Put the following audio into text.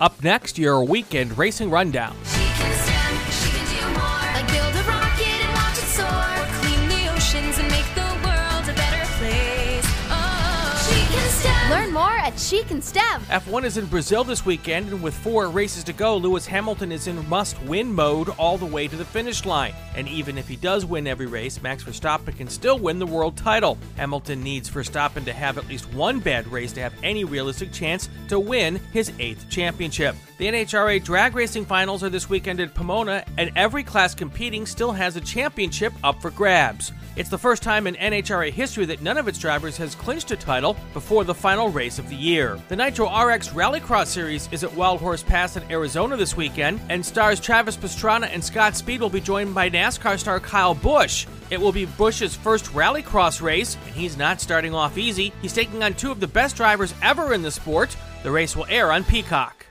Up next, your weekend racing rundown. Learn more at She and Stev. F1 is in Brazil this weekend, and with four races to go, Lewis Hamilton is in must win mode all the way to the finish line. And even if he does win every race, Max Verstappen can still win the world title. Hamilton needs Verstappen to have at least one bad race to have any realistic chance to win his eighth championship. The NHRA drag racing finals are this weekend at Pomona, and every class competing still has a championship up for grabs. It's the first time in NHRA history that none of its drivers has clinched a title before the final race of the year. The Nitro RX Rallycross Series is at Wild Horse Pass in Arizona this weekend, and stars Travis Pastrana and Scott Speed will be joined by NASCAR star Kyle Busch. It will be Busch's first rallycross race, and he's not starting off easy. He's taking on two of the best drivers ever in the sport. The race will air on Peacock.